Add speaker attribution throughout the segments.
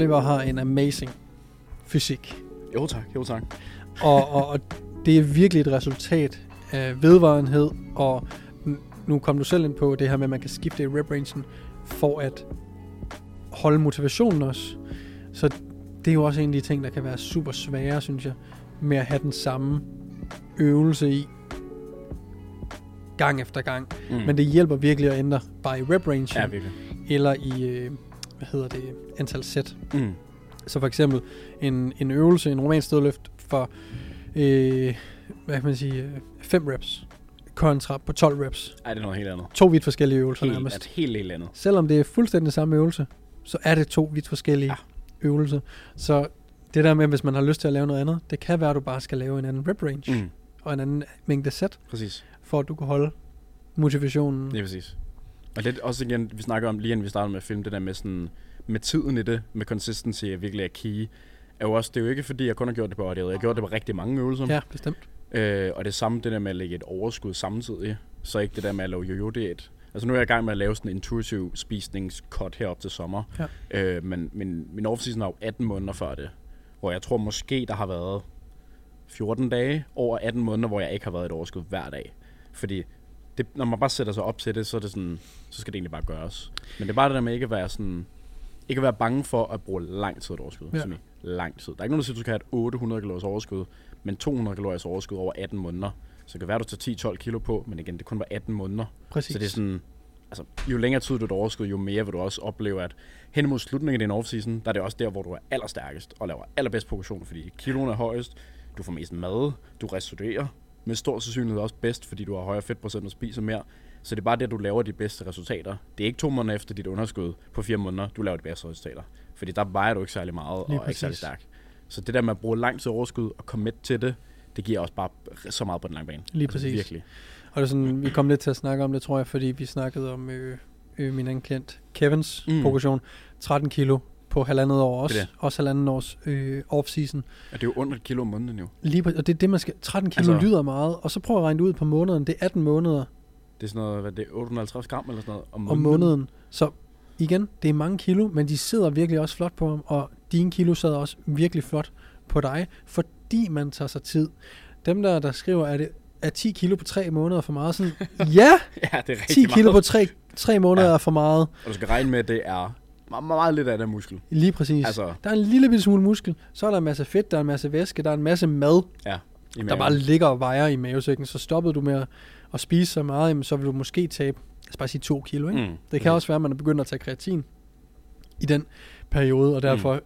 Speaker 1: Oliver har en amazing fysik.
Speaker 2: Jo tak, jo tak.
Speaker 1: Og, og, og det er virkelig et resultat af vedvarenhed, og nu kom du selv ind på det her med, at man kan skifte i rep rangen for at holde motivationen også. Så det er jo også en af de ting, der kan være super svære, synes jeg, med at have den samme øvelse i gang efter gang.
Speaker 2: Mm.
Speaker 1: Men det hjælper virkelig at ændre bare i rep range,
Speaker 2: Ja, virkelig.
Speaker 1: eller i, øh, hvad hedder det, antal sæt.
Speaker 2: Mm.
Speaker 1: Så for eksempel en, en øvelse, en romansk stødløft for, øh, hvad kan man sige, 5 reps kontra på 12 reps.
Speaker 2: Ej, det er noget helt andet.
Speaker 1: To vidt forskellige øvelser
Speaker 2: Helt,
Speaker 1: nærmest.
Speaker 2: helt, helt andet.
Speaker 1: Selvom det er fuldstændig samme øvelse, så er det to vidt forskellige
Speaker 2: Ja.
Speaker 1: ja. øvelser. Så det der med, hvis man har lyst til at lave noget andet, det kan være, at du bare skal lave en anden rep range mm.
Speaker 2: Mm.
Speaker 1: og en anden mængde sæt,
Speaker 2: Præcis.
Speaker 1: for at du kan holde motivationen.
Speaker 2: Det er præcis. Og lidt også igen, vi snakker om lige inden vi startede med at filme, det der med sådan, med tiden i det, med consistency er virkelig er key. Er jo også, det er jo ikke fordi, jeg kun har gjort det på audio. Jeg har gjort det på rigtig mange øvelser.
Speaker 1: Ja, bestemt.
Speaker 2: Øh, og det samme det der med at lægge et overskud samtidig. Så ikke det der med at lave jojo diæt. Altså nu er jeg i gang med at lave sådan en intuitiv spisningscut herop til sommer.
Speaker 1: Ja.
Speaker 2: Øh, men min, min off-season er jo 18 måneder før det. Hvor jeg tror måske, der har været 14 dage over 18 måneder, hvor jeg ikke har været et overskud hver dag. Fordi det, når man bare sætter sig op til det, så, er det sådan, så skal det egentlig bare gøres. Men det er bare det der med ikke at være sådan, ikke at være bange for at bruge lang tid et overskud.
Speaker 1: Ja.
Speaker 2: Lang tid. Der er ikke nogen, der siger, at du skal have et 800 kalorier overskud, men 200 kalorier overskud over 18 måneder. Så det kan være, at du tager 10-12 kilo på, men igen, det kun var 18 måneder.
Speaker 1: Præcis.
Speaker 2: Så det er sådan, altså, jo længere tid du er overskud, jo mere vil du også opleve, at hen mod slutningen af din off-season, der er det også der, hvor du er allerstærkest og laver allerbedst progression, fordi kiloen er højest, du får mest mad, du restituerer med stor sandsynlighed også bedst, fordi du har højere fedtprocent og spiser mere. Så det er bare der, du laver de bedste resultater. Det er ikke to måneder efter dit underskud på fire måneder, du laver de bedste resultater. Fordi der vejer du ikke særlig meget
Speaker 1: Lige
Speaker 2: og er ikke særlig stærk. Så det der med at bruge lang tid overskud og commit til det, det giver også bare så meget på den lange bane.
Speaker 1: Lige
Speaker 2: Altså,
Speaker 1: præcis.
Speaker 2: Virkelig.
Speaker 1: Og det er sådan, vi kom lidt til at snakke om det, tror jeg, fordi vi snakkede om øh, øh, min anden klient, Kevins
Speaker 2: mm.
Speaker 1: progression. 13 kilo på halvandet år også.
Speaker 2: Det er
Speaker 1: Også halvandet års øh, off-season.
Speaker 2: Og det er jo under et kilo om måneden jo.
Speaker 1: Lige, præ- og det er det, man skal... 13 kilo
Speaker 2: Altså-
Speaker 1: lyder meget, og så prøv at regne det ud på måneden. Det er 18 måneder
Speaker 2: Det er sådan noget, hvad det er, 850 gram eller sådan noget om
Speaker 1: om måneden. Så igen, det er mange kilo, men de sidder virkelig også flot på ham, og dine kilo sad også virkelig flot på dig, fordi man tager sig tid. Dem der, der skriver, at det er 10 kilo på 3 måneder for meget, sådan, ja,
Speaker 2: Ja, det er rigtig
Speaker 1: 10 kilo
Speaker 2: meget.
Speaker 1: på 3, 3 måneder
Speaker 2: Ja.
Speaker 1: ja. er for meget.
Speaker 2: Og du skal regne med, at det er meget, meget lidt af den muskel.
Speaker 1: Lige præcis.
Speaker 2: Altså,
Speaker 1: Der er en lille bitte smule muskel, så er der en masse fedt, der er en masse væske, der er en masse mad,
Speaker 2: ja.
Speaker 1: Der bare ligger og vejer i mavesækken. Så stoppede du med at, spise så meget, jamen, så vil du måske tabe, lad os bare sige 2 kilo. Ikke?
Speaker 2: Mm.
Speaker 1: Det kan også være, at man er begyndt at tage kreatin i den periode, og derfor mm.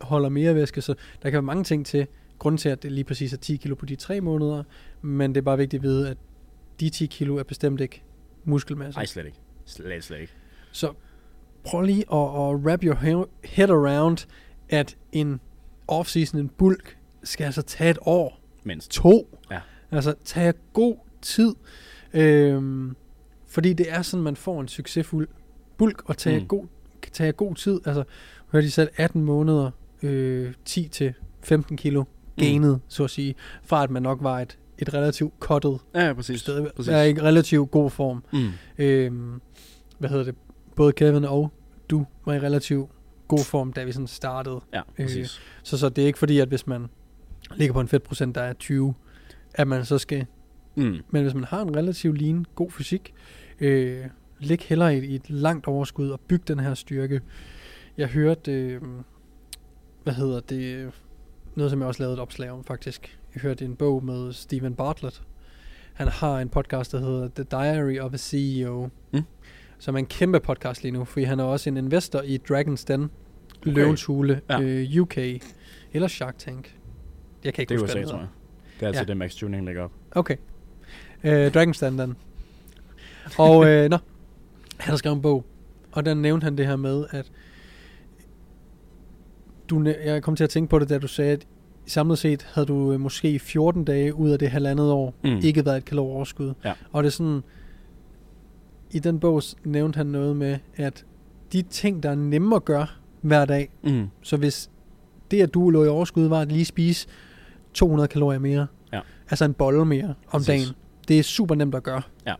Speaker 1: holder mere væske. Så der kan være mange ting til, grund til, at det lige præcis er 10 kilo på de 3 måneder, men det er bare vigtigt at vide, at de 10 kilo er bestemt ikke muskelmasse.
Speaker 2: Nej, slet ikke. Slet, slet ikke.
Speaker 1: Så prøv lige at, at wrap your he- head around, at en off-season, en bulk, skal altså tage et år,
Speaker 2: Mindst.
Speaker 1: to.
Speaker 2: Ja.
Speaker 1: Altså tage god tid. Øhm, fordi det er sådan, man får en succesfuld bulk, og tage,
Speaker 2: Mm.
Speaker 1: god, tage god tid. Altså, hørte de selv 18 måneder, øh, 10 til 15 kilo gainet, mm. så at sige, fra at man nok var et, et relativt cuttet
Speaker 2: Ja, ja, præcis.
Speaker 1: sted.
Speaker 2: præcis.
Speaker 1: Er i relativt god form.
Speaker 2: Mm.
Speaker 1: Øhm, hvad hedder det? Både Kevin og du var i relativt god form, da vi sådan startede.
Speaker 2: Ja, præcis.
Speaker 1: Så, så det er ikke fordi, at hvis man ligger på en fedtprocent, der er 20, at man så skal...
Speaker 2: Mm.
Speaker 1: Men hvis man har en relativt lean, god fysik, øh, lig hellere i, i et langt overskud og byg den her styrke. Jeg hørte, øh, hvad hedder det, noget som jeg også lavede et opslag om faktisk. Jeg hørte en bog med Steven Bartlett. Han har en podcast, der hedder The Diary of a CEO.
Speaker 2: Mm.
Speaker 1: Som er en kæmpe podcast lige nu, fordi han er også en investor i Dragon's Den, okay. Løvens Hule,
Speaker 2: Ja.
Speaker 1: øh, UK, eller Shark Tank. Jeg kan ikke
Speaker 2: Det
Speaker 1: huske, hvad den
Speaker 2: tror jeg. Det er altid
Speaker 1: Ja.
Speaker 2: det, Max Tuning lægger op.
Speaker 1: Okay. Øh, Dragon's Den, den. Og, øh, nå, han har skrevet en bog, og der nævnte han det her med, at du, jeg kom til at tænke på det, da du sagde, at samlet set havde du øh, måske 14 dage ud af det halvandet år,
Speaker 2: mm.
Speaker 1: ikke været et kalorieoverskud.
Speaker 2: Ja.
Speaker 1: Og det er sådan, i den bog nævnte han noget med, at de ting, der er nemme at gøre hver dag,
Speaker 2: Mm.
Speaker 1: så hvis det, at du lå i overskud, var at lige spise 200 kalorier mere,
Speaker 2: Ja.
Speaker 1: altså en bolle mere om
Speaker 2: Præcis.
Speaker 1: dagen, det er super nemt at gøre.
Speaker 2: Ja.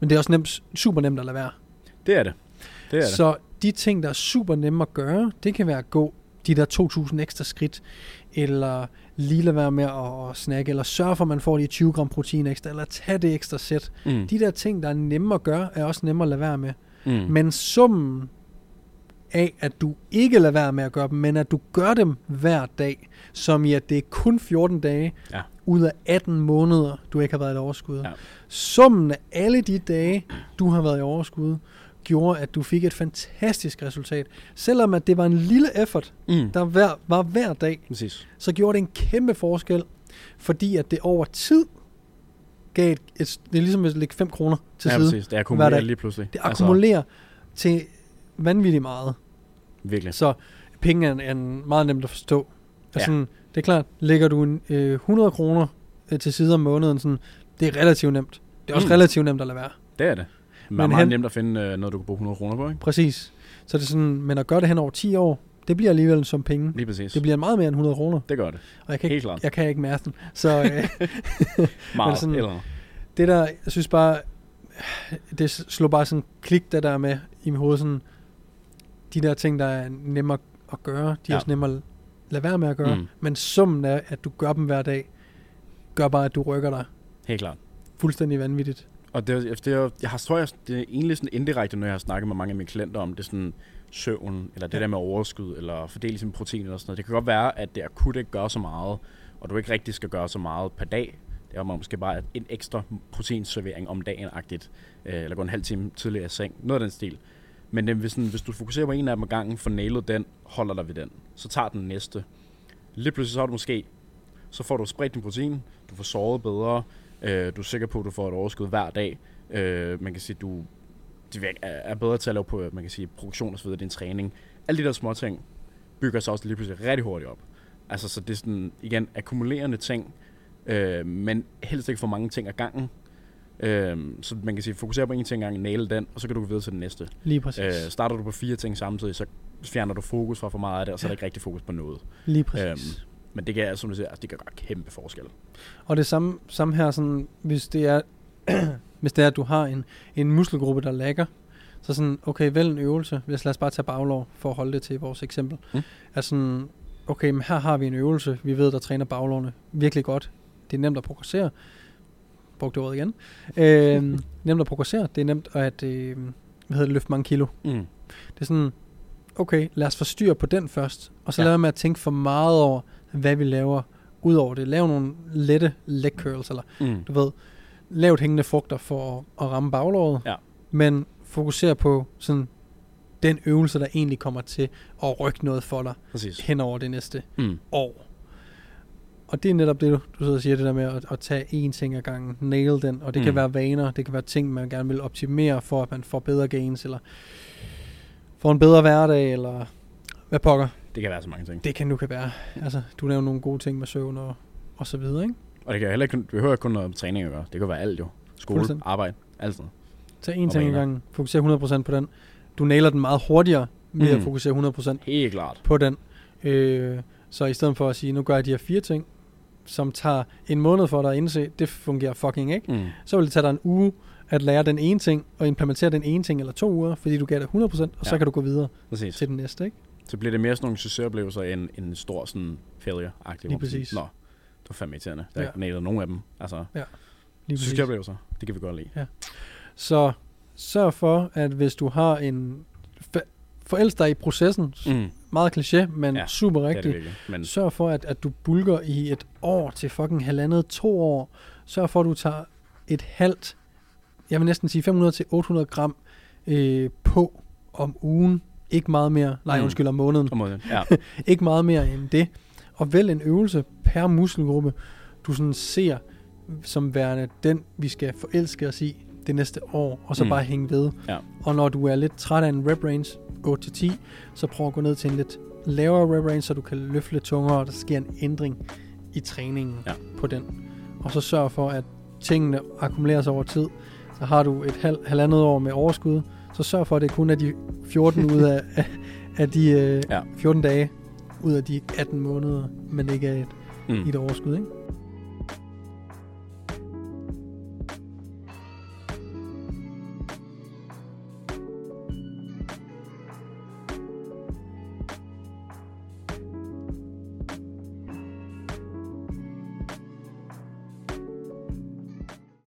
Speaker 1: Men det er også nemt, super nemt at lade være.
Speaker 2: Det er det. Det er det.
Speaker 1: Så de ting, der er super nemme at gøre, det kan være at gå de der 2.000 ekstra skridt, eller lige lade være med at, at snakke, eller sørge for, at man får de 20 gram protein ekstra, eller tage det ekstra sæt.
Speaker 2: Mm.
Speaker 1: De der ting, der er nemme at gøre, er også nemme at lade være med.
Speaker 2: Mm.
Speaker 1: Men summen af, at du ikke lader være med at gøre dem, men at du gør dem hver dag, som i at det er kun 14 dage
Speaker 2: Ja.
Speaker 1: ud af 18 måneder, du ikke har været i overskud.
Speaker 2: Ja.
Speaker 1: Summen af alle de dage, du har været i overskud, gjorde, at du fik et fantastisk resultat. Selvom at det var en lille effort,
Speaker 2: Mm.
Speaker 1: der hver, var hver dag,
Speaker 2: Præcis.
Speaker 1: så gjorde det en kæmpe forskel, fordi at det over tid gav et, et det er ligesom at lægge 5 kroner til
Speaker 2: ja,
Speaker 1: side.
Speaker 2: præcis. Det akkumulerer lige pludselig.
Speaker 1: Det akkumulerer til vanvittigt meget.
Speaker 2: Altså, virkelig.
Speaker 1: Så penge er, er meget nemt at forstå.
Speaker 2: Ja.
Speaker 1: Ja. Sådan, det er klart, lægger du en, øh, 100 kroner øh, til side om måneden, sådan, det er relativt nemt. Det er også
Speaker 2: mm.
Speaker 1: relativt nemt at lade være.
Speaker 2: Det er det. Men er meget
Speaker 1: hen-
Speaker 2: nemt at finde øh, noget, du kan bruge 100 kroner på, ikke?
Speaker 1: Præcis. Så det er sådan, men at gøre det hen over 10 år, det bliver alligevel som penge.
Speaker 2: Lige præcis.
Speaker 1: Det bliver meget mere end 100 kroner.
Speaker 2: det gør det.
Speaker 1: Og jeg kan
Speaker 2: Helt
Speaker 1: ikke,
Speaker 2: klart.
Speaker 1: jeg kan ikke mærke den. Så øh,
Speaker 2: Meget.
Speaker 1: sådan-
Speaker 2: Eller
Speaker 1: det der, jeg synes bare, det slår bare sådan klik det der med i mit hoved, sådan, de der ting, der er nemmere at gøre, de er
Speaker 2: Ja.
Speaker 1: også nemmere at lade være med at gøre.
Speaker 2: Mm.
Speaker 1: Men summen af, at du gør dem hver dag, gør bare, at du rykker dig
Speaker 2: helt klart.
Speaker 1: fuldstændig vanvittigt.
Speaker 2: Og det, er- det, er, jeg har, tror jeg, det er egentlig sådan indirekte, når jeg har snakket med mange af mine klienter om, det sådan søvn, eller det
Speaker 1: Ja.
Speaker 2: der med overskud, eller fordele sin protein eller sådan noget. Det kan godt være, at det akut ikke gør så meget, og du ikke rigtig skal gøre så meget per dag. Det er måske bare en ekstra proteinservering om dagen-agtigt, øh, eller gå en halv time tidligere i seng. Noget af den stil. Men det, hvis, sådan, hvis du fokuserer på en af dem ad gangen, får nailet den, holder dig ved den, så tager den næste. Lige pludselig så har du måske, så får du spredt din protein, du får sovet bedre, øh, du er sikker på, at du får et overskud hver dag. Øh, man kan sige, du er bedre til at lave på, man kan sige, produktion og så videre, din træning. Alle de der små ting bygger sig også lige pludselig rigtig hurtigt op. Altså, så det er sådan, igen, akkumulerende ting, øh, men helst ikke for mange ting ad gangen. Øh, så man kan sige, fokusere på en ting ad gangen, nail den, og så kan du gå videre til den næste.
Speaker 1: Lige præcis.
Speaker 2: Øh, starter du på fire ting samtidig, så fjerner du fokus fra for meget af det, og så er der ikke rigtig fokus på noget.
Speaker 1: Lige præcis.
Speaker 2: Øhm. Men det kan, som du siger, altså, det kan gøre kæmpe forskel.
Speaker 1: Og det samme, samme her, sådan, hvis det er, hvis det er, at du har en, en muskelgruppe, der lægger, så sådan, okay, vælg en øvelse. Hvis lad os bare tage baglov, for at holde det til vores eksempel.
Speaker 2: Mm.
Speaker 1: Er sådan, okay, men her har vi en øvelse. Vi ved, der træner baglovene virkelig godt. Det er nemt at progressere. Brugte ordet igen. Øh, nemt at progressere. Det er nemt at øh, hvad hedder det, løfte mange kilo.
Speaker 2: Mm.
Speaker 1: Det er sådan, okay, lad os få styr på den først. Og så
Speaker 2: ja.
Speaker 1: lad være med at tænke for meget over, hvad vi laver ud over det. Lav nogle lette leg curls, eller
Speaker 2: Mm.
Speaker 1: du ved, lavt hængende frugter for at, at ramme baglåret.
Speaker 2: Ja.
Speaker 1: Men fokuser på sådan den øvelse, der egentlig kommer til at rykke noget for dig
Speaker 2: Præcis.
Speaker 1: hen over det næste
Speaker 2: Mm.
Speaker 1: år. Og det er netop det, du, du sidder og siger, det der med at, at tage én ting ad gangen, nail den, og det mm. kan være vaner, det kan være ting, man gerne vil optimere for, at man får bedre gains, eller får en bedre hverdag, eller hvad pokker.
Speaker 2: Det kan være så mange ting.
Speaker 1: Det kan nu kan være. Altså, du nævner nogle gode ting med søvn og, og så videre, ikke?
Speaker 2: Og det kan heller ikke, det behøver ikke kun noget med træning at gøre. Det kan være alt jo. Skole, arbejde, alt sådan.
Speaker 1: Tag én
Speaker 2: Og
Speaker 1: ting ad gangen, fokuser 100% på den. Du nailer den meget hurtigere ved
Speaker 2: Mm.
Speaker 1: at fokusere 100%
Speaker 2: Helt klart.
Speaker 1: på den. Øh, så i stedet for at sige, nu gør jeg de her fire ting, som tager en måned for dig at indse, det fungerer fucking ikke.
Speaker 2: Mm.
Speaker 1: Så vil det tage dig en uge at lære den ene ting, og implementere den ene ting, eller to uger, fordi du gav det 100%, og ja. så kan du gå videre
Speaker 2: Præcis.
Speaker 1: til den næste, ikke?
Speaker 2: Så bliver det mere sådan nogle succesoplevelser end end en stor sådan failure-agtig.
Speaker 1: Lige præcis.
Speaker 2: Nå, det var fandme irriterende. Der
Speaker 1: Ja.
Speaker 2: ja. nailet nogen af dem. Altså,
Speaker 1: Lige præcis.
Speaker 2: succesoplevelser, det kan vi godt lide.
Speaker 1: Så sørg for, at hvis du har en... Forelsk dig i processen.
Speaker 2: Mm.
Speaker 1: Meget kliché, men ja,
Speaker 2: Ja,
Speaker 1: super
Speaker 2: er
Speaker 1: rigtigt.
Speaker 2: Men
Speaker 1: Sørg for, at, at du bulker i et år til fucking halvandet, to år. Sørg for, at du tager et halvt, jeg vil næsten sige 500-800 gram øh, på om ugen. Ikke meget mere, nej
Speaker 2: Mm.
Speaker 1: undskyld, om måneden.
Speaker 2: om måden, ja.
Speaker 1: Ikke meget mere end det. Og vælg en øvelse per muskelgruppe, du sådan ser som værende den, vi skal forelske os i det næste år, og så.
Speaker 2: Mm.
Speaker 1: bare hænge ved.
Speaker 2: Ja.
Speaker 1: Og når du er lidt træt af en rep range, 8-10, så prøv at gå ned til en lidt lavere rep range, så du kan løfte lidt tungere, og der sker en ændring i træningen
Speaker 2: Ja.
Speaker 1: på den. Og så sørg for, at tingene akkumuleres over tid. Så har du et halv, halvandet år med overskud, så sørg for, at det kun er de 14 ud af, af, af de øh,
Speaker 2: Ja.
Speaker 1: 14 dage ud af de 18 måneder, men ikke er et,
Speaker 2: Mm.
Speaker 1: i et overskud. Ikke?